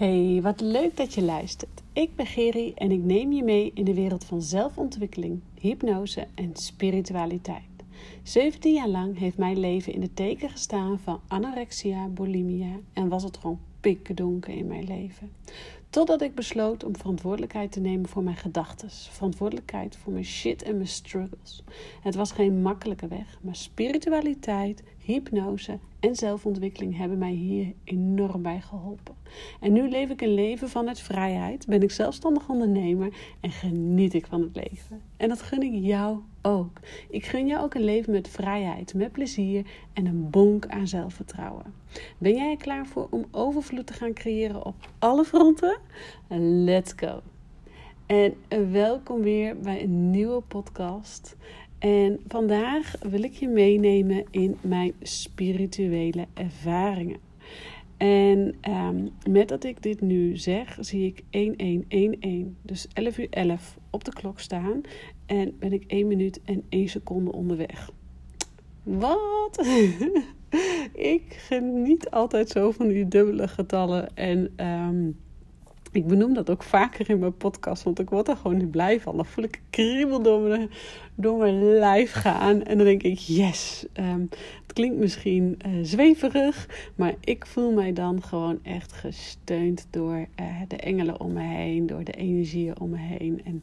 Hey, wat leuk dat je luistert. Ik ben Geri en ik neem je mee in de wereld van zelfontwikkeling, hypnose en spiritualiteit. 17 jaar lang heeft mijn leven in de teken gestaan van anorexia, bulimia en was het gewoon pikken donker in mijn leven. Totdat ik besloot om verantwoordelijkheid te nemen voor mijn gedachten. Verantwoordelijkheid voor mijn shit en mijn struggles. Het was geen makkelijke weg, maar spiritualiteit, hypnose en zelfontwikkeling hebben mij hier enorm bij geholpen. En nu leef ik een leven vanuit vrijheid, ben ik zelfstandig ondernemer en geniet ik van het leven. En dat gun ik jou ook. Ik gun jou ook een leven met vrijheid, met plezier en een bonk aan zelfvertrouwen. Ben jij er klaar voor om overvloed te gaan creëren op alle fronten? Let's go! En welkom weer bij een nieuwe podcast. En vandaag wil ik je meenemen in mijn spirituele ervaringen. En um, met dat ik dit nu zeg, zie ik 1111, dus 11 uur 11 op de klok staan. En ben ik 1 minuut en 1 seconde onderweg. Wat? ik geniet altijd zo van die dubbele getallen. En um, ik benoem dat ook vaker in mijn podcast, want ik word er gewoon niet blij van. Dan voel ik kriebel door mijn, door lijf gaan. En dan denk ik, yes. Um, het klinkt misschien uh, zweverig, maar ik voel mij dan gewoon echt gesteund door uh, de engelen om me heen, door de energieën om me heen. En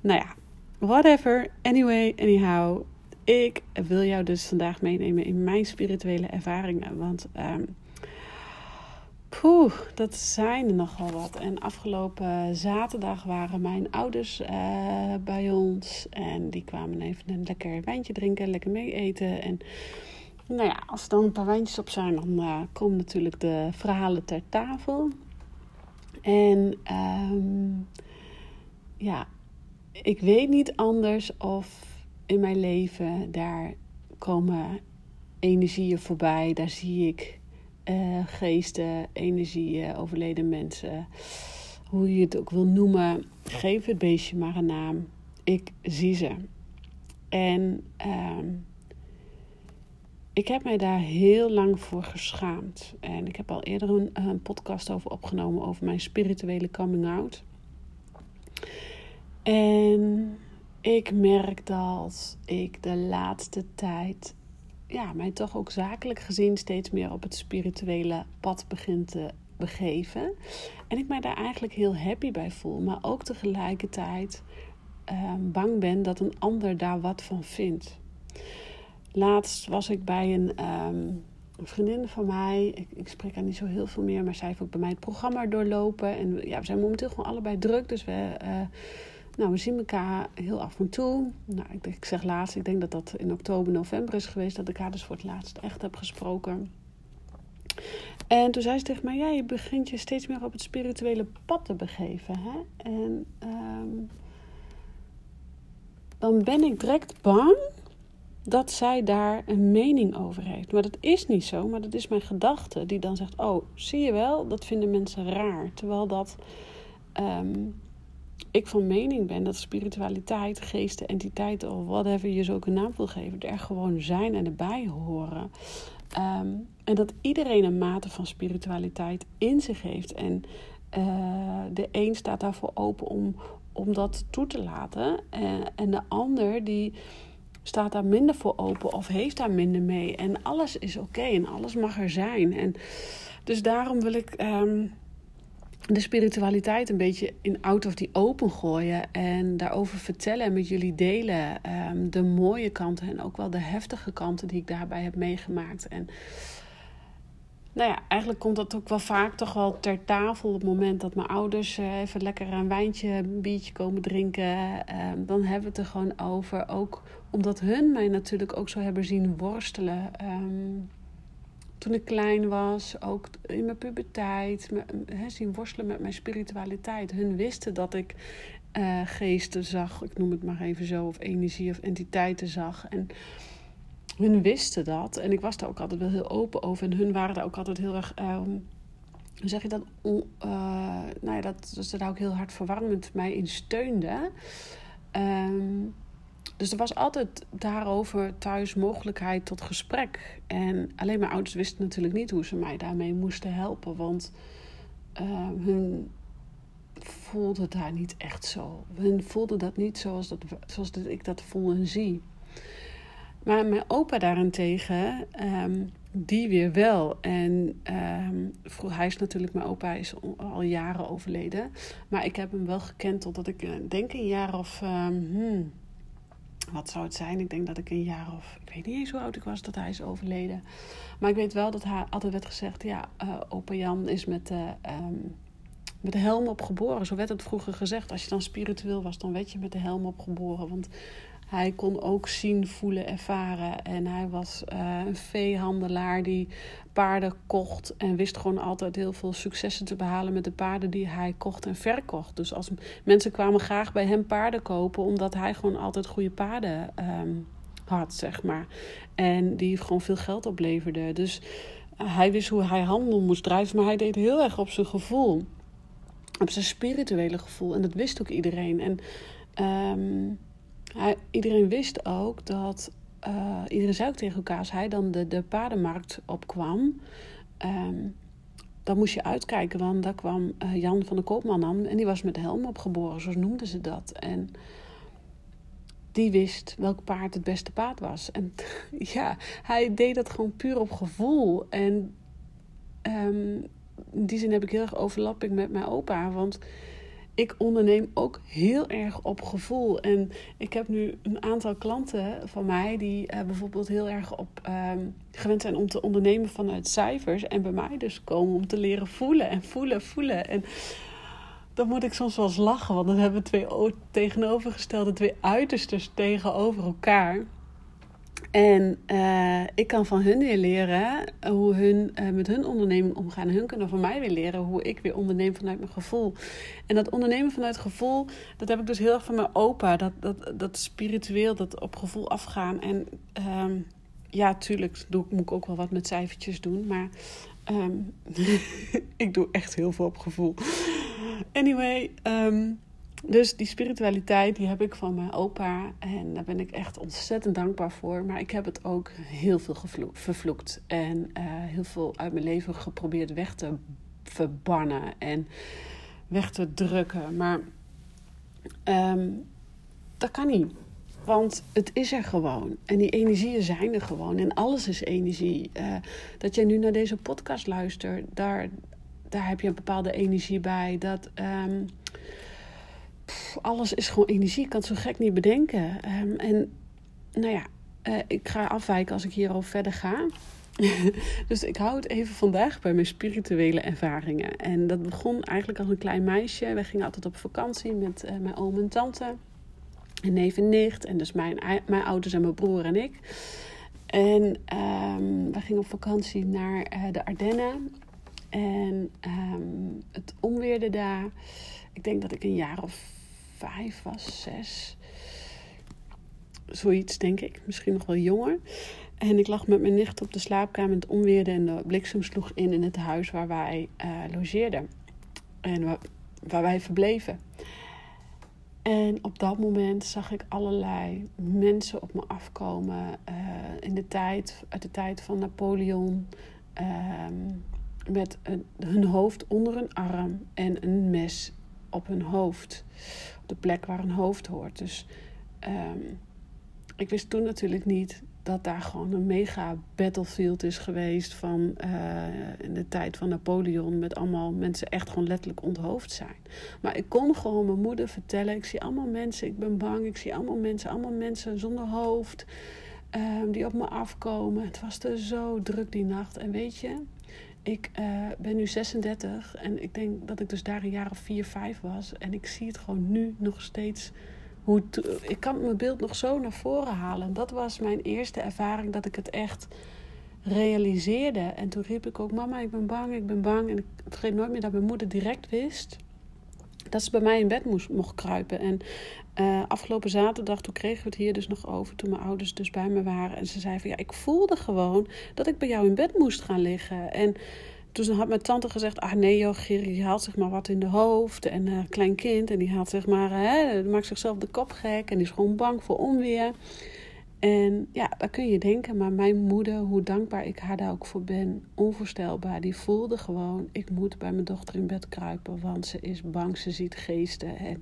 nou ja, whatever. Anyway, anyhow. Ik wil jou dus vandaag meenemen in mijn spirituele ervaringen. Want um, Poeh, dat zijn er nogal wat. En afgelopen zaterdag waren mijn ouders uh, bij ons. En die kwamen even een lekker wijntje drinken, lekker mee eten. En nou ja, als er dan een paar wijntjes op zijn, dan uh, komen natuurlijk de verhalen ter tafel. En um, ja, ik weet niet anders of in mijn leven daar komen energieën voorbij. Daar zie ik uh, geesten, energieën, overleden mensen. Hoe je het ook wil noemen. Geef het beestje maar een naam. Ik zie ze. En uh, ik heb mij daar heel lang voor geschaamd. En ik heb al eerder een, een podcast over opgenomen over mijn spirituele coming out. En ik merk dat ik de laatste tijd ja, mij toch ook zakelijk gezien steeds meer op het spirituele pad begint te begeven. En ik mij daar eigenlijk heel happy bij voel, maar ook tegelijkertijd uh, bang ben dat een ander daar wat van vindt. Laatst was ik bij een, um, een vriendin van mij. Ik, ik, spreek haar niet zo heel veel meer, maar zij heeft ook bij mij het programma doorlopen. En ja, we zijn momenteel gewoon allebei druk, dus we. Uh, nou, we zien elkaar heel af en toe. Nou, ik, ik zeg laatst, ik denk dat dat in oktober, november is geweest dat ik haar dus voor het laatst echt heb gesproken. En toen zei ze tegen mij: Ja, je begint je steeds meer op het spirituele pad te begeven. Hè? En um, dan ben ik direct bang dat zij daar een mening over heeft. Maar dat is niet zo, maar dat is mijn gedachte die dan zegt: Oh, zie je wel, dat vinden mensen raar. Terwijl dat. Um, ik van mening ben dat spiritualiteit, geesten, entiteiten of whatever je zo ook een naam wil geven, er gewoon zijn en erbij horen. Um, en dat iedereen een mate van spiritualiteit in zich heeft. En uh, de een staat daarvoor open om, om dat toe te laten. Uh, en de ander die staat daar minder voor open of heeft daar minder mee. En alles is oké en alles mag er zijn. En dus daarom wil ik. Um, de spiritualiteit een beetje in out the open gooien en daarover vertellen en met jullie delen. Um, de mooie kanten en ook wel de heftige kanten die ik daarbij heb meegemaakt. En nou ja, eigenlijk komt dat ook wel vaak toch wel ter tafel op het moment dat mijn ouders uh, even lekker een wijntje, een biertje komen drinken. Um, dan hebben we het er gewoon over. Ook omdat hun mij natuurlijk ook zo hebben zien worstelen. Um, toen ik klein was, ook in mijn puberteit, me, zien worstelen met mijn spiritualiteit. Hun wisten dat ik uh, geesten zag, ik noem het maar even zo, of energie of entiteiten zag. En hun wisten dat. En ik was daar ook altijd wel heel open over. En hun waren daar ook altijd heel erg. Um, hoe zeg je dat? Uh, nou ja, dat ze daar ook heel hard verwarmend mij in steunden. Um, dus er was altijd daarover thuis mogelijkheid tot gesprek. En alleen mijn ouders wisten natuurlijk niet hoe ze mij daarmee moesten helpen. Want hun voelde daar niet echt zo. Hun voelde dat niet zoals, dat, zoals dat ik dat voel en zie. Maar mijn opa daarentegen, um, die weer wel. En um, hij is natuurlijk, mijn opa is al jaren overleden. Maar ik heb hem wel gekend totdat ik, eh, denk een jaar of... Um, wat zou het zijn? Ik denk dat ik een jaar of... Ik weet niet eens hoe oud ik was dat hij is overleden. Maar ik weet wel dat hij altijd werd gezegd... Ja, uh, opa Jan is met de, um, met de helm op geboren. Zo werd het vroeger gezegd. Als je dan spiritueel was, dan werd je met de helm op geboren. Want hij kon ook zien, voelen, ervaren. En hij was uh, een veehandelaar die paarden kocht. En wist gewoon altijd heel veel successen te behalen met de paarden die hij kocht en verkocht. Dus als mensen kwamen graag bij hem paarden kopen, omdat hij gewoon altijd goede paarden um, had, zeg maar. En die gewoon veel geld opleverde. Dus uh, hij wist hoe hij handel moest drijven, maar hij deed heel erg op zijn gevoel. Op zijn spirituele gevoel. En dat wist ook iedereen. En. Um, iedereen wist ook dat. Uh, iedereen zei ook tegen elkaar, als hij dan de, de paardenmarkt opkwam. Um, dan moest je uitkijken, want daar kwam uh, Jan van de Koopman aan. En die was met de helm opgeboren, zoals noemden ze dat. En die wist welk paard het beste paard was. En ja, hij deed dat gewoon puur op gevoel. En um, in die zin heb ik heel erg overlapping met mijn opa. Want ik onderneem ook heel erg op gevoel. En ik heb nu een aantal klanten van mij die uh, bijvoorbeeld heel erg op um, gewend zijn om te ondernemen vanuit cijfers. En bij mij dus komen om te leren voelen en voelen, voelen. En dan moet ik soms wel eens lachen, want dan hebben we twee tegenovergestelde, twee uiterstes tegenover elkaar. En uh, ik kan van hun weer leren hoe hun uh, met hun onderneming omgaan. En hun kunnen van mij weer leren hoe ik weer onderneem vanuit mijn gevoel. En dat ondernemen vanuit gevoel, dat heb ik dus heel erg van mijn opa. Dat, dat, dat spiritueel, dat op gevoel afgaan. En um, ja, tuurlijk doe, moet ik ook wel wat met cijfertjes doen. Maar um, ik doe echt heel veel op gevoel. Anyway, um, dus die spiritualiteit, die heb ik van mijn opa. En daar ben ik echt ontzettend dankbaar voor. Maar ik heb het ook heel veel vervloekt. En uh, heel veel uit mijn leven geprobeerd weg te verbannen. En weg te drukken. Maar um, dat kan niet. Want het is er gewoon. En die energieën zijn er gewoon. En alles is energie. Uh, dat jij nu naar deze podcast luistert, daar, daar heb je een bepaalde energie bij. Dat... Um, alles is gewoon energie. Ik kan het zo gek niet bedenken. Um, en nou ja, uh, ik ga afwijken als ik hierover verder ga. dus ik hou het even vandaag bij mijn spirituele ervaringen. En dat begon eigenlijk als een klein meisje. We gingen altijd op vakantie met uh, mijn oom en tante. En neef en nicht. En dus mijn, mijn ouders en mijn broer en ik. En um, we gingen op vakantie naar uh, de Ardennen. En um, het onweerde daar. Ik denk dat ik een jaar of vijf was, zes. Zoiets, denk ik. Misschien nog wel jonger. En ik lag met mijn nicht op de slaapkamer. Het onweerde en de bliksem sloeg in in het huis waar wij uh, logeerden. En waar, wij verbleven. En op dat moment zag ik allerlei mensen op me afkomen. Uh, in de tijd, uit de tijd van Napoleon. Uh, met een, hun hoofd onder een arm en een mes op hun hoofd de plek waar een hoofd hoort. Dus um, ik wist toen natuurlijk niet dat daar gewoon een mega battlefield is geweest van uh, in de tijd van Napoleon met allemaal mensen echt gewoon letterlijk onthoofd zijn. Maar ik kon gewoon mijn moeder vertellen, ik zie allemaal mensen, ik ben bang, ik zie allemaal mensen, allemaal mensen zonder hoofd um, die op me afkomen. Het was er zo druk die nacht en weet je, ik uh, ben nu 36 en ik denk dat ik dus daar een jaar of 4, 5 was. En ik zie het gewoon nu nog steeds. Hoe ik kan mijn beeld nog zo naar voren halen. En dat was mijn eerste ervaring dat ik het echt realiseerde. En toen riep ik ook: Mama, ik ben bang, ik ben bang. En ik vergeet nooit meer dat mijn moeder direct wist dat ze bij mij in bed moest, mocht kruipen. En uh, afgelopen zaterdag, toen kregen we het hier dus nog over, toen mijn ouders dus bij me waren. En ze zei van ja, ik voelde gewoon dat ik bij jou in bed moest gaan liggen. En toen had mijn tante gezegd, ah nee joh, Gerrie, die haalt zich maar wat in de hoofd. En uh, klein kind, en die haalt zeg maar, hè, maakt zichzelf de kop gek. En die is gewoon bang voor onweer. En ja, daar kun je denken, maar mijn moeder, hoe dankbaar ik haar daar ook voor ben, onvoorstelbaar. Die voelde gewoon, ik moet bij mijn dochter in bed kruipen, want ze is bang, ze ziet geesten en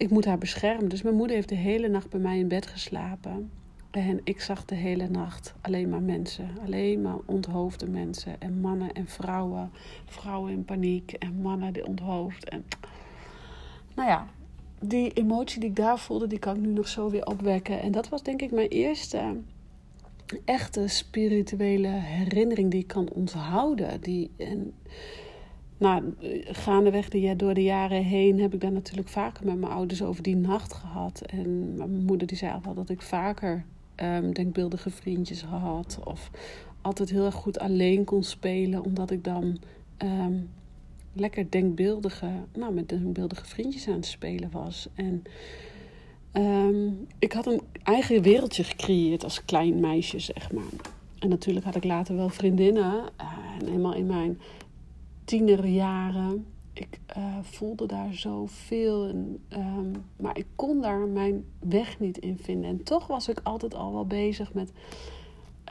ik moet haar beschermen. Dus mijn moeder heeft de hele nacht bij mij in bed geslapen. En ik zag de hele nacht alleen maar mensen, alleen maar onthoofde mensen en mannen en vrouwen, vrouwen in paniek en mannen die onthoofd. En nou ja, die emotie die ik daar voelde, die kan ik nu nog zo weer opwekken. En dat was denk ik mijn eerste echte spirituele herinnering die ik kan onthouden. Die, en, nou, gaandeweg de, door de jaren heen heb ik daar natuurlijk vaker met mijn ouders over die nacht gehad. En mijn moeder die zei al dat ik vaker um, denkbeeldige vriendjes had. Of altijd heel erg goed alleen kon spelen, omdat ik dan ehm, lekker denkbeeldige, nou, met denkbeeldige vriendjes aan het spelen was. En ehm, ik had een eigen wereldje gecreëerd als klein meisje, zeg maar. En natuurlijk had ik later wel vriendinnen. Uh, en helemaal in mijn tienerjaren. Ik uh, voelde daar zoveel. En, um, maar ik kon daar mijn weg niet in vinden. En toch was ik altijd al wel bezig met.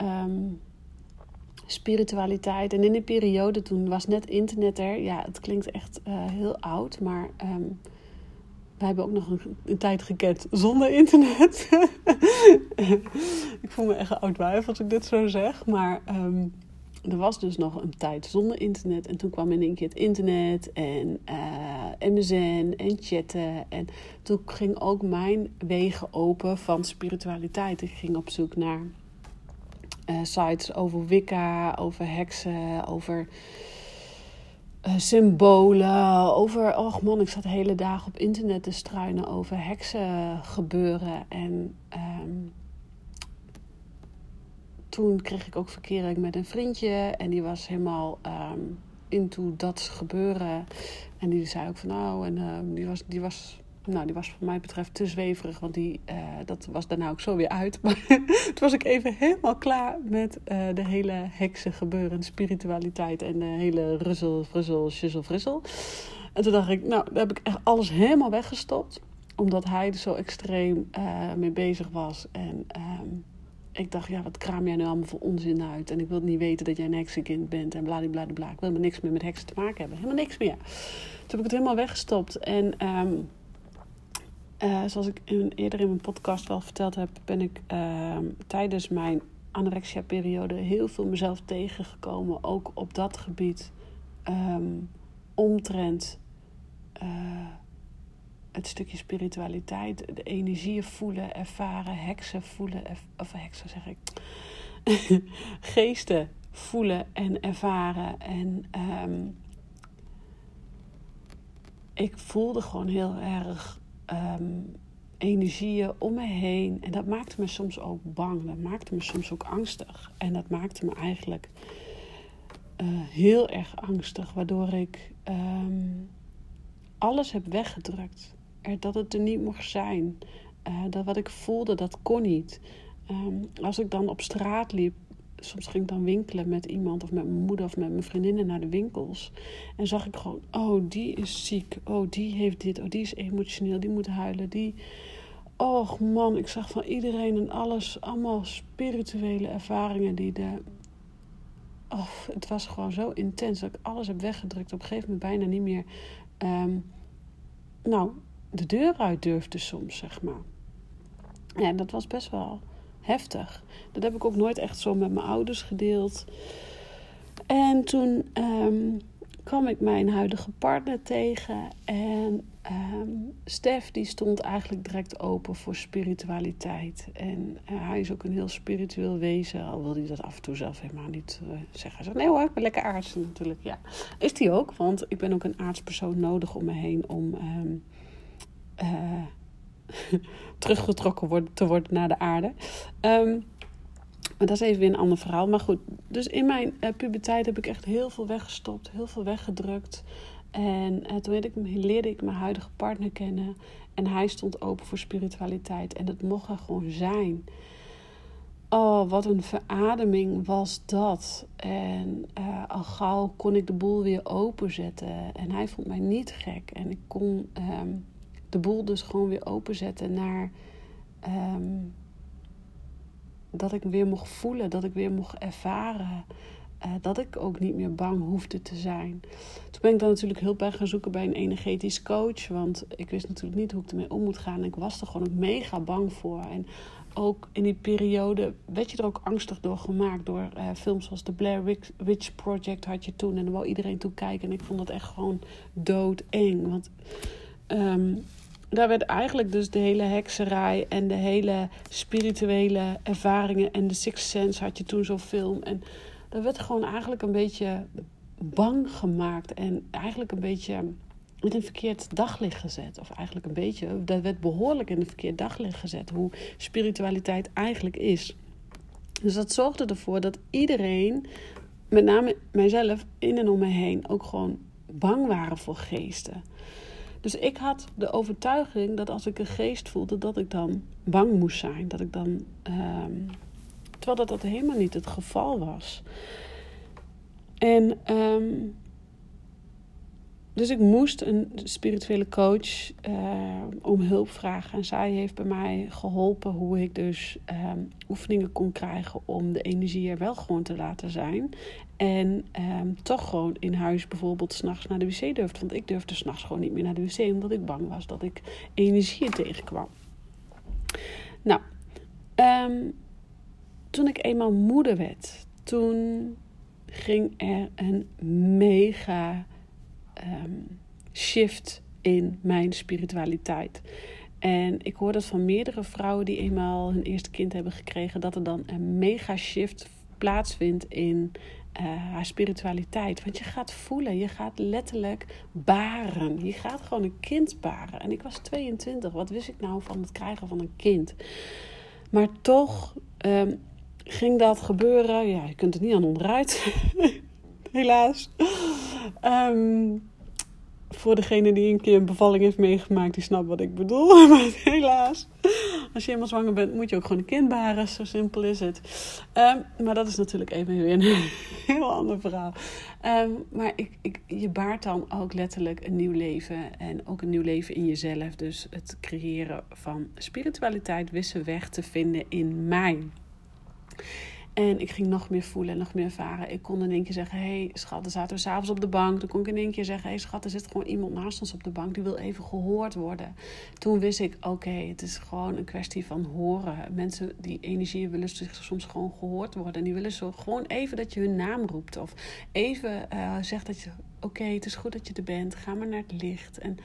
Um, spiritualiteit. En in die periode toen was net internet er. Ja, het klinkt echt uh, heel oud, maar um, wij hebben ook nog een, tijd gekend zonder internet. ik voel me echt oud wijf als ik dit zo zeg, maar er was dus nog een tijd zonder internet. En toen kwam in één keer het internet en uh, MSN en chatten. En toen ging ook mijn wegen open van spiritualiteit. Ik ging op zoek naar uh, sites over Wicca, over heksen, over uh, symbolen, over... Och man, ik zat de hele dag op internet te struinen over heksen gebeuren. En um, toen kreeg ik ook verkering met een vriendje. En die was helemaal um, into dat gebeuren. En die zei ook van nou, en uh, die was... Die was nou, die was wat mij betreft te zweverig, want die, uh, dat was daarna ook zo weer uit. Maar toen was ik even helemaal klaar met uh, de hele heksen gebeuren, spiritualiteit en de hele ruzzel, fruzzel, shizzle, frissel. En toen dacht ik, nou, daar heb ik echt alles helemaal weggestopt. Omdat hij er zo extreem uh, mee bezig was. En um, ik dacht, ja, wat kraam jij nu allemaal voor onzin uit? En ik wil niet weten dat jij een heksenkind bent en bladibladibla. Ik wil maar niks meer met heksen te maken hebben. Helemaal niks meer. Toen heb ik het helemaal weggestopt. En... Um, uh, zoals ik in, eerder in mijn podcast wel verteld heb, ben ik uh, tijdens mijn anorexia-periode heel veel mezelf tegengekomen. Ook op dat gebied. Um, omtrent uh, het stukje spiritualiteit, de energieën voelen, ervaren, heksen voelen, of heksen zeg ik, geesten voelen en ervaren. En um, ik voelde gewoon heel erg um, energieën om me heen. En dat maakte me soms ook bang. Dat maakte me soms ook angstig. En dat maakte me eigenlijk uh, heel erg angstig. Waardoor ik um, alles heb weggedrukt. Er, dat het er niet mocht zijn. Uh, dat wat ik voelde, dat kon niet. Um, als ik dan op straat liep, soms ging ik dan winkelen met iemand of met mijn moeder of met mijn vriendinnen naar de winkels. En zag ik gewoon, oh, die is ziek. Oh, die heeft dit. Oh, die is emotioneel. Die moet huilen. Die. Och man, ik zag van iedereen en alles. Allemaal spirituele ervaringen die de. Oh, het was gewoon zo intens dat ik alles heb weggedrukt. Op een gegeven moment bijna niet meer. Um, nou, de deur uit durfde soms, zeg maar. Ja, dat was best wel heftig. Dat heb ik ook nooit echt zo met mijn ouders gedeeld. En toen um, kwam ik mijn huidige partner tegen. En um, Stef die stond eigenlijk direct open voor spiritualiteit. En uh, hij is ook een heel spiritueel wezen. Al wil hij dat af en toe zelf helemaal niet uh, zeggen. Hij zegt, nee hoor, ik ben lekker aards natuurlijk. Ja, is die ook. Want ik ben ook een aardspersoon nodig om me heen om... Um, uh, teruggetrokken worden, te worden naar de aarde. Um, maar dat is even weer een ander verhaal. Maar goed, dus in mijn uh, puberteit heb ik echt heel veel weggestopt, heel veel weggedrukt. En uh, toen ik, leerde ik mijn huidige partner kennen. En hij stond open voor spiritualiteit. En dat mocht er gewoon zijn. Oh, wat een verademing was dat. En al gauw kon ik de boel weer openzetten. En hij vond mij niet gek. En ik kon um, de boel dus gewoon weer openzetten naar um, dat ik weer mocht voelen, dat ik weer mocht ervaren. Uh, dat ik ook niet meer bang hoefde te zijn. Toen ben ik dan natuurlijk hulp bij gaan zoeken bij een energetisch coach. Want ik wist natuurlijk niet hoe ik ermee om moet gaan. Ik was er gewoon ook mega bang voor. En ook in die periode werd je er ook angstig door gemaakt. Door uh, films zoals The Blair Witch Project had je toen. En dan wou iedereen toe kijken. En ik vond dat echt gewoon doodeng. Want um, daar werd eigenlijk dus de hele hekserij en de hele spirituele ervaringen en de Sixth Sense had je toen zo'n film. En dat werd gewoon eigenlijk een beetje bang gemaakt en eigenlijk een beetje in een verkeerd daglicht gezet. Of eigenlijk een beetje, dat werd behoorlijk in een verkeerd daglicht gezet. Hoe spiritualiteit eigenlijk is. Dus dat zorgde ervoor dat iedereen, met name mijzelf, in en om me heen, ook gewoon bang waren voor geesten. Dus ik had de overtuiging dat als ik een geest voelde, dat ik dan bang moest zijn. Dat ik dan. Ehm, terwijl dat, dat helemaal niet het geval was. En. Um, dus ik moest een spirituele coach uh, om hulp vragen. En zij heeft bij mij geholpen hoe ik dus um, oefeningen kon krijgen om de energie er wel gewoon te laten zijn. En um, toch gewoon in huis bijvoorbeeld s'nachts naar de wc durfde. Want ik durfde s'nachts gewoon niet meer naar de wc omdat ik bang was dat ik energie tegenkwam. Nou, um, toen ik eenmaal moeder werd, toen ging er een mega um, shift in mijn spiritualiteit. En ik hoor dat van meerdere vrouwen die eenmaal hun eerste kind hebben gekregen, dat er dan een mega shift plaatsvindt in uh, haar spiritualiteit. Want je gaat voelen, je gaat letterlijk baren. Je gaat gewoon een kind baren. En ik was 22, wat wist ik nou van het krijgen van een kind? Maar toch um, ging dat gebeuren. Ja, je kunt er niet aan onderuit. Helaas. Um, voor degene die een keer een bevalling heeft meegemaakt, die snapt wat ik bedoel. Maar helaas, als je helemaal zwanger bent, moet je ook gewoon een kind baren. Zo simpel is het. Um, maar dat is natuurlijk even weer een heel ander verhaal. Um, maar ik, ik, je baart dan ook letterlijk een nieuw leven. En ook een nieuw leven in jezelf. Dus het creëren van spiritualiteit wist weg te vinden in mij. En ik ging nog meer voelen en nog meer ervaren. Ik kon in één keer zeggen: Hé, hey, schat, dan zaten we s'avonds op de bank. Toen kon ik in één keer zeggen: Hé, hey, schat, er zit gewoon iemand naast ons op de bank. Die wil even gehoord worden. Toen wist ik: Oké, het is gewoon een kwestie van horen. Mensen die energie willen soms gewoon gehoord worden. En die willen zo gewoon even dat je hun naam roept. Of even uh, zegt dat je: Oké, het is goed dat je er bent. Ga maar naar het licht. En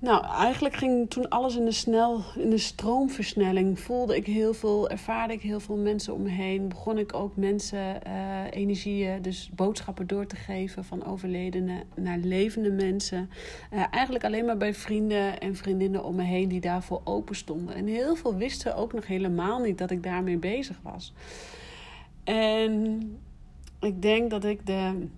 nou, eigenlijk ging toen alles in de, snel, in de stroomversnelling. Voelde ik heel veel, ervaarde ik heel veel mensen om me heen. Begon ik ook mensen uh, energieën, dus boodschappen door te geven van overledenen naar levende mensen. Uh, eigenlijk alleen maar bij vrienden en vriendinnen om me heen die daarvoor open stonden. En heel veel wisten ook nog helemaal niet dat ik daarmee bezig was. En ik denk dat ik de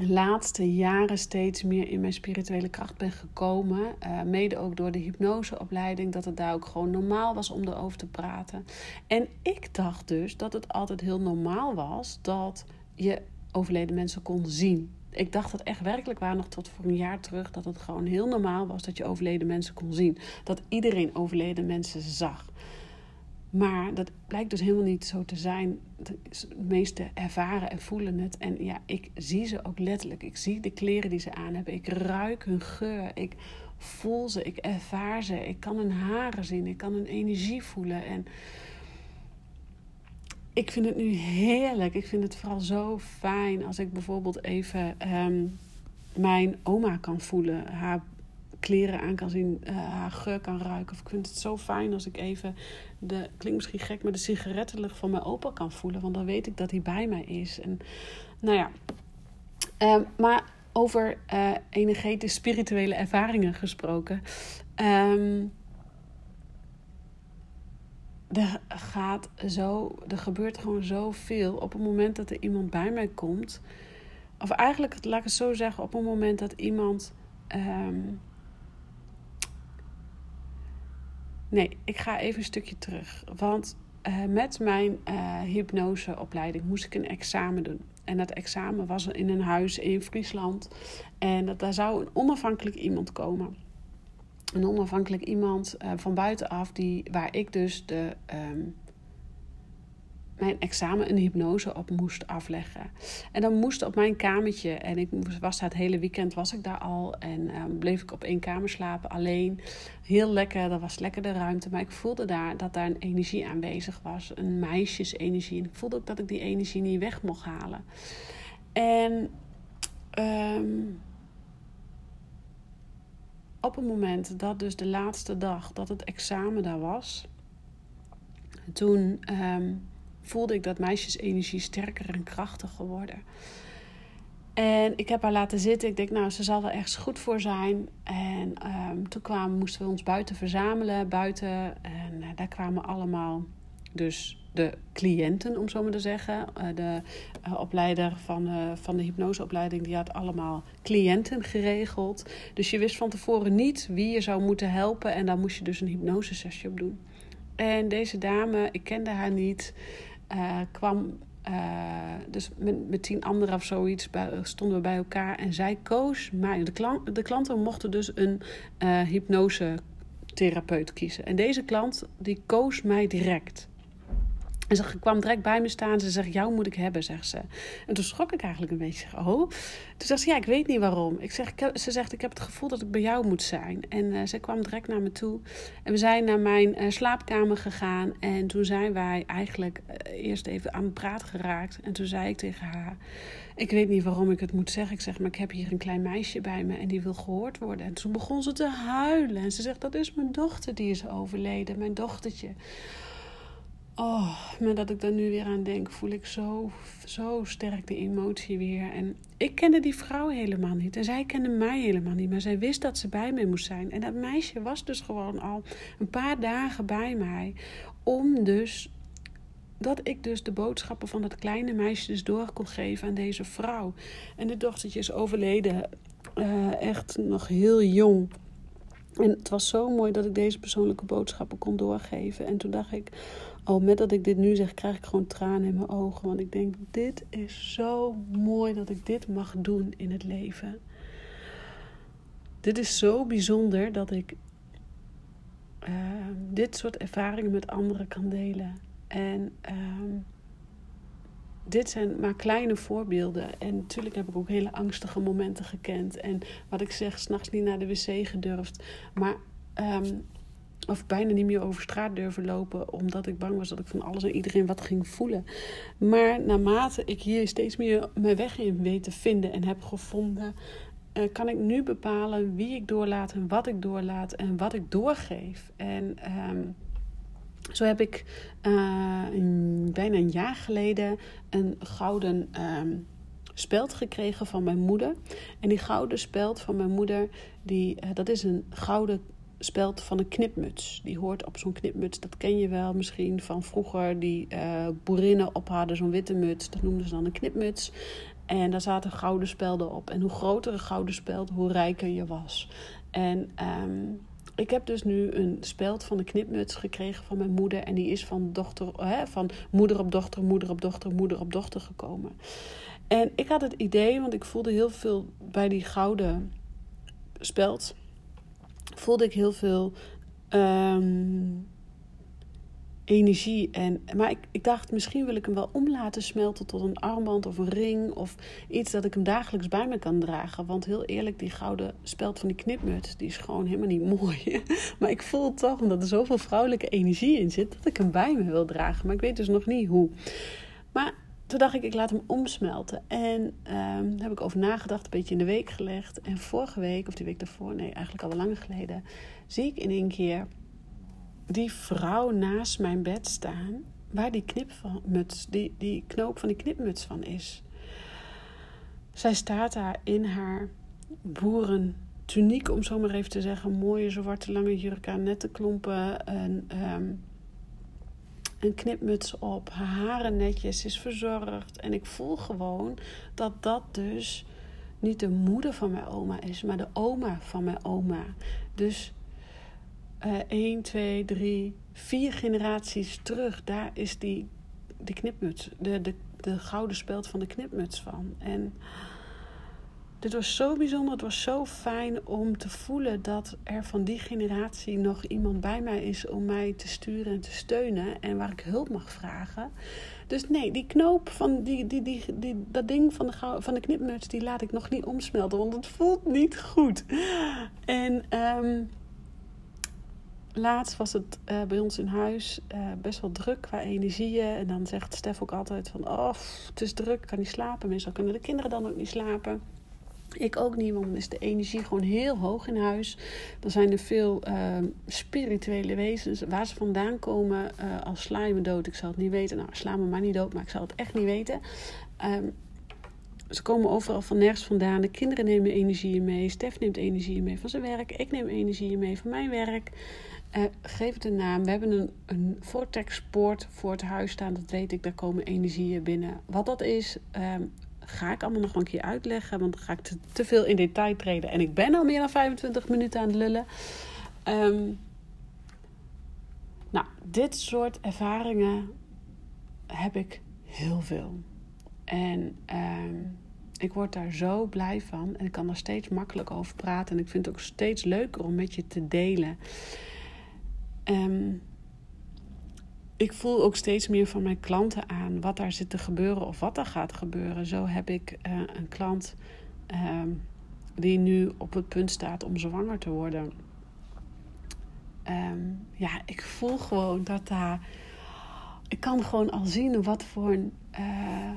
laatste jaren steeds meer in mijn spirituele kracht ben gekomen. Uh, mede ook door de hypnoseopleiding, dat het daar ook gewoon normaal was om erover te praten. En ik dacht dus dat het altijd heel normaal was dat je overleden mensen kon zien. Ik dacht dat echt werkelijk waar nog tot voor een jaar terug dat het gewoon heel normaal was dat je overleden mensen kon zien. Dat iedereen overleden mensen zag. Maar dat blijkt dus helemaal niet zo te zijn. De meeste ervaren en voelen het. En ja, ik zie ze ook letterlijk. Ik zie de kleren die ze aan hebben. Ik ruik hun geur. Ik voel ze. Ik ervaar ze. Ik kan hun haren zien. Ik kan hun energie voelen. En ik vind het nu heerlijk. Ik vind het vooral zo fijn als ik bijvoorbeeld even um, mijn oma kan voelen. Haar kleren aan kan zien, uh, haar geur kan ruiken. Of ik vind het zo fijn als ik even, de, klinkt misschien gek, maar de sigarettenlucht van mijn opa kan voelen. Want dan weet ik dat hij bij mij is. En nou ja, um, maar over uh, energetisch spirituele ervaringen gesproken. Um, er gaat zo, er gebeurt gewoon zoveel op het moment dat er iemand bij mij komt. Of eigenlijk, laat ik het zo zeggen, op het moment dat iemand um, Nee, ik ga even een stukje terug. Want uh, met mijn uh, hypnoseopleiding moest ik een examen doen. En dat examen was in een huis in Friesland. En dat, daar zou een onafhankelijk iemand komen. Een onafhankelijk iemand uh, van buitenaf, die, waar ik dus de, um, mijn examen een hypnose op moest afleggen. En dan moest op mijn kamertje, en ik was daar het hele weekend, was ik daar al. En um, bleef ik op één kamer slapen, alleen. Heel lekker, dat was lekker de ruimte. Maar ik voelde daar dat daar een energie aanwezig was, een meisjesenergie. En ik voelde ook dat ik die energie niet weg mocht halen. En um, op het moment dat dus de laatste dag dat het examen daar was, toen um, voelde ik dat meisjesenergie sterker en krachtiger worden. En ik heb haar laten zitten. Ik denk, nou, ze zal wel ergens goed voor zijn. En um, toen kwamen, moesten we ons buiten verzamelen, buiten. En uh, daar kwamen allemaal dus de cliënten, om zo maar te zeggen. Uh, de uh, opleider van, van de hypnoseopleiding, die had allemaal cliënten geregeld. Dus je wist van tevoren niet wie je zou moeten helpen. En daar moest je dus een hypnosesessie op doen. En deze dame, ik kende haar niet, uh, kwam. Uh, dus met, met tien anderen of zoiets stonden we bij elkaar. En zij koos mij. De, klant, de klanten mochten dus een uh, hypnosetherapeut kiezen. En deze klant die koos mij direct. En ze kwam direct bij me staan. Ze zegt, jou moet ik hebben, zegt ze. En toen schrok ik eigenlijk een beetje. Oh. Toen zegt ze, ja, ik weet niet waarom. Ik zeg, ze zegt, ik heb het gevoel dat ik bij jou moet zijn. En uh, ze kwam direct naar me toe. En we zijn naar mijn uh, slaapkamer gegaan. En toen zijn wij eigenlijk uh, eerst even aan het praat geraakt. En toen zei ik tegen haar... Ik weet niet waarom ik het moet zeggen. Ik zeg, maar ik heb hier een klein meisje bij me en die wil gehoord worden. En toen begon ze te huilen. En ze zegt, dat is mijn dochter die is overleden. Mijn dochtertje. Oh, maar dat ik daar nu weer aan denk, voel ik zo, zo sterk de emotie weer. En ik kende die vrouw helemaal niet. En zij kende mij helemaal niet. Maar zij wist dat ze bij mij moest zijn. En dat meisje was dus gewoon al een paar dagen bij mij. Om dus dat ik dus de boodschappen van dat kleine meisje dus door kon geven aan deze vrouw. En de dochtertje is overleden, uh, echt nog heel jong. En het was zo mooi dat ik deze persoonlijke boodschappen kon doorgeven. En toen dacht ik, al met dat ik dit nu zeg, krijg ik gewoon tranen in mijn ogen. Want ik denk, dit is zo mooi dat ik dit mag doen in het leven. Dit is zo bijzonder dat ik uh, dit soort ervaringen met anderen kan delen. En uh, dit zijn maar kleine voorbeelden. En natuurlijk heb ik ook hele angstige momenten gekend. En wat ik zeg, s'nachts niet naar de wc gedurfd. Maar um, of bijna niet meer over straat durven lopen, omdat ik bang was dat ik van alles en iedereen wat ging voelen. Maar naarmate ik hier steeds meer mijn weg in weet te vinden en heb gevonden, uh, kan ik nu bepalen wie ik doorlaat en wat ik doorlaat en wat ik doorgeef. En um, zo heb ik een, bijna een jaar geleden een gouden um, speld gekregen van mijn moeder. En die gouden speld van mijn moeder, die, uh, dat is een gouden speld van een knipmuts. Die hoort op zo'n knipmuts. Dat ken je wel misschien van vroeger. Die uh, boerinnen op hadden zo'n witte muts. Dat noemden ze dan een knipmuts. En daar zaten gouden spelden op. En hoe groter een gouden speld, hoe rijker je was. En um, ik heb dus nu een speld van de knipmuts gekregen van mijn moeder. En die is van, dochter, hè, van moeder op dochter, moeder op dochter, moeder op dochter gekomen. En ik had het idee, want ik voelde heel veel bij die gouden speld voelde ik heel veel um, energie. En, maar ik, ik dacht, misschien wil ik hem wel om laten smelten tot een armband of een ring. Of iets dat ik hem dagelijks bij me kan dragen. Want heel eerlijk, die gouden speld van die knipmuts, die is gewoon helemaal niet mooi. maar ik voel toch, omdat er zoveel vrouwelijke energie in zit, dat ik hem bij me wil dragen. Maar ik weet dus nog niet hoe. Maar toen dacht ik, ik laat hem omsmelten. En um, daar heb ik over nagedacht, een beetje in de week gelegd. En vorige week, of die week daarvoor, nee, eigenlijk al langer geleden, zie ik in één keer die vrouw naast mijn bed staan, waar die knipmuts, die, die knoop van die knipmuts van is. Zij staat daar in haar boeren tuniek, om zo maar even te zeggen, mooie zwarte lange jurk aan, nette klompen, en um, een knipmuts op, haar haren netjes, is verzorgd. En ik voel gewoon dat dat dus niet de moeder van mijn oma is, maar de oma van mijn oma. Dus uh, 1, 2, 3, 4 generaties terug, daar is die, die knipmuts, de, de, de gouden speld van de knipmuts van. En dit was zo bijzonder. Het was zo fijn om te voelen dat er van die generatie nog iemand bij mij is om mij te sturen en te steunen. En waar ik hulp mag vragen. Dus nee, die knoop van die, die, die, dat ding van de, van de knipmuts, die laat ik nog niet omsmelten. Want het voelt niet goed. En um, laatst was het uh, bij ons in huis uh, best wel druk qua energieën. En dan zegt Stef ook altijd van, oh, het is druk, ik kan niet slapen. Meestal kunnen de kinderen dan ook niet slapen. Ik ook niet, want dan is de energie gewoon heel hoog in huis. Dan zijn er veel uh, spirituele wezens. Waar ze vandaan komen, uh, als sla je me dood, ik zal het niet weten. Nou, sla me maar niet dood, maar ik zal het echt niet weten. Um, ze komen overal van nergens vandaan. De kinderen nemen energieën mee. Stef neemt energieën mee van zijn werk. Ik neem energieën mee van mijn werk. Uh, geef het een naam. We hebben een, een vortexpoort voor het huis staan. Dat weet ik, daar komen energieën binnen. Wat dat is, um, ga ik allemaal nog een keer uitleggen. Want dan ga ik te, veel in detail treden. En ik ben al meer dan 25 minuten aan het lullen. Um, nou, dit soort ervaringen heb ik heel veel. En um, ik word daar zo blij van. En ik kan er steeds makkelijk over praten. En ik vind het ook steeds leuker om met je te delen. Um, ik voel ook steeds meer van mijn klanten aan wat daar zit te gebeuren of wat er gaat gebeuren. Zo heb ik uh, een klant um, die nu op het punt staat om zwanger te worden. Um, ja, ik voel gewoon dat daar. Ik kan gewoon al zien wat voor een uh,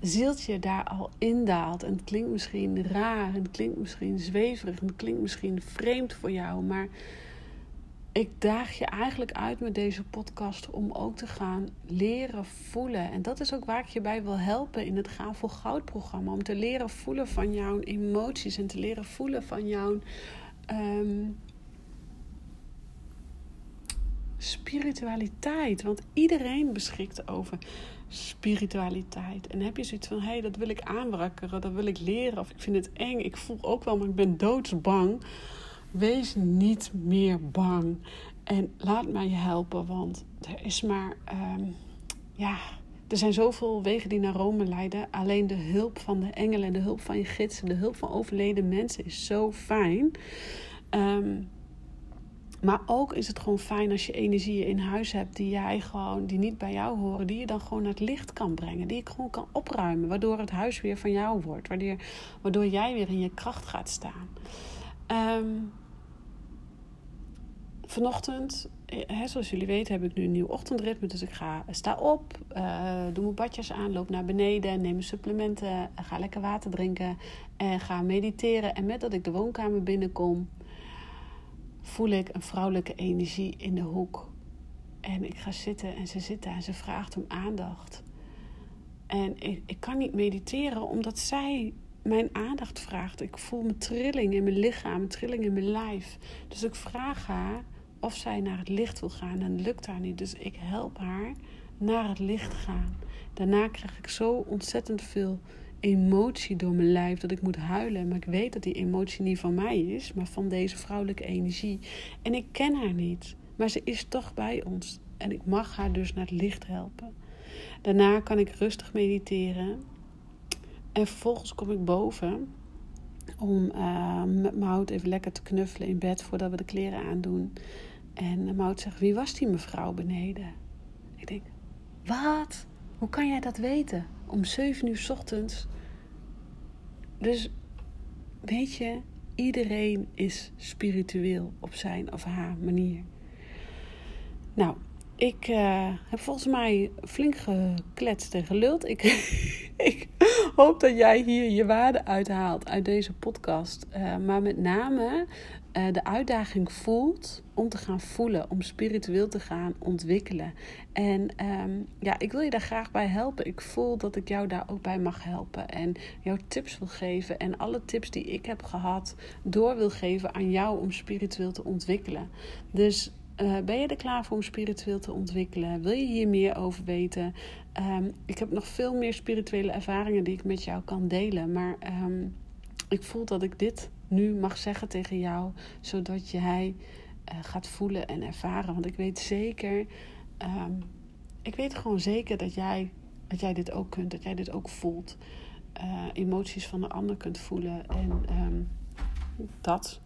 zieltje daar al indaalt. En het klinkt misschien raar, en het klinkt misschien zweverig, en het klinkt misschien vreemd voor jou, maar ik daag je eigenlijk uit met deze podcast om ook te gaan leren voelen. En dat is ook waar ik je bij wil helpen in het Gaan voor Goud programma. Om te leren voelen van jouw emoties en te leren voelen van jouw um, spiritualiteit. Want iedereen beschikt over spiritualiteit. En heb je zoiets van: hé, hey, dat wil ik aanwakkeren, dat wil ik leren. Of ik vind het eng, ik voel ook wel, maar ik ben doodsbang Wees niet meer bang. En laat mij je helpen, want er is maar. Um, ja, er zijn zoveel wegen die naar Rome leiden. Alleen de hulp van de engelen, de hulp van je gidsen, de hulp van overleden mensen is zo fijn. Um, maar ook is het gewoon fijn als je energieën in huis hebt die jij gewoon, die niet bij jou horen, die je dan gewoon naar het licht kan brengen. Die ik gewoon kan opruimen, waardoor het huis weer van jou wordt. Waardoor, waardoor jij weer in je kracht gaat staan. Um, vanochtend, hè, zoals jullie weten, heb ik nu een nieuw ochtendritme. Dus ik ga, sta op, uh, doe mijn badjes aan, loop naar beneden, neem mijn supplementen, ga lekker water drinken en ga mediteren. En met dat ik de woonkamer binnenkom, voel ik een vrouwelijke energie in de hoek. En ik ga zitten en ze zit daar en ze vraagt om aandacht. En ik, ik kan niet mediteren omdat zij mijn aandacht vraagt. Ik voel mijn trilling in mijn lichaam, trilling in mijn lijf. Dus ik vraag haar of zij naar het licht wil gaan dat lukt haar niet. Dus ik help haar naar het licht gaan. Daarna krijg ik zo ontzettend veel emotie door mijn lijf dat ik moet huilen. Maar ik weet dat die emotie niet van mij is, maar van deze vrouwelijke energie. En ik ken haar niet, maar ze is toch bij ons. En ik mag haar dus naar het licht helpen. Daarna kan ik rustig mediteren. En vervolgens kom ik boven om uh, met Mout even lekker te knuffelen in bed voordat we de kleren aandoen. En Mout zegt, wie was die mevrouw beneden? Ik denk, wat? Hoe kan jij dat weten? Om zeven uur ochtends. Dus weet je, iedereen is spiritueel op zijn of haar manier. Nou, ik uh, heb volgens mij flink gekletst en geluld. Ik, ik hoop dat jij hier je waarde uithaalt uit deze podcast. Uh, maar met name uh, de uitdaging voelt om te gaan voelen, om spiritueel te gaan ontwikkelen. En um, ja, ik wil je daar graag bij helpen. Ik voel dat ik jou daar ook bij mag helpen en jou tips wil geven. En alle tips die ik heb gehad door wil geven aan jou om spiritueel te ontwikkelen. Dus uh, ben je er klaar voor om spiritueel te ontwikkelen? Wil je hier meer over weten? Um, ik heb nog veel meer spirituele ervaringen die ik met jou kan delen. Maar um, ik voel dat ik dit nu mag zeggen tegen jou, zodat jij uh, gaat voelen en ervaren. Want ik weet zeker, um, ik weet gewoon zeker dat jij, dat jij dit ook kunt, dat jij dit ook voelt. emoties van de ander kunt voelen. En ehm, dat.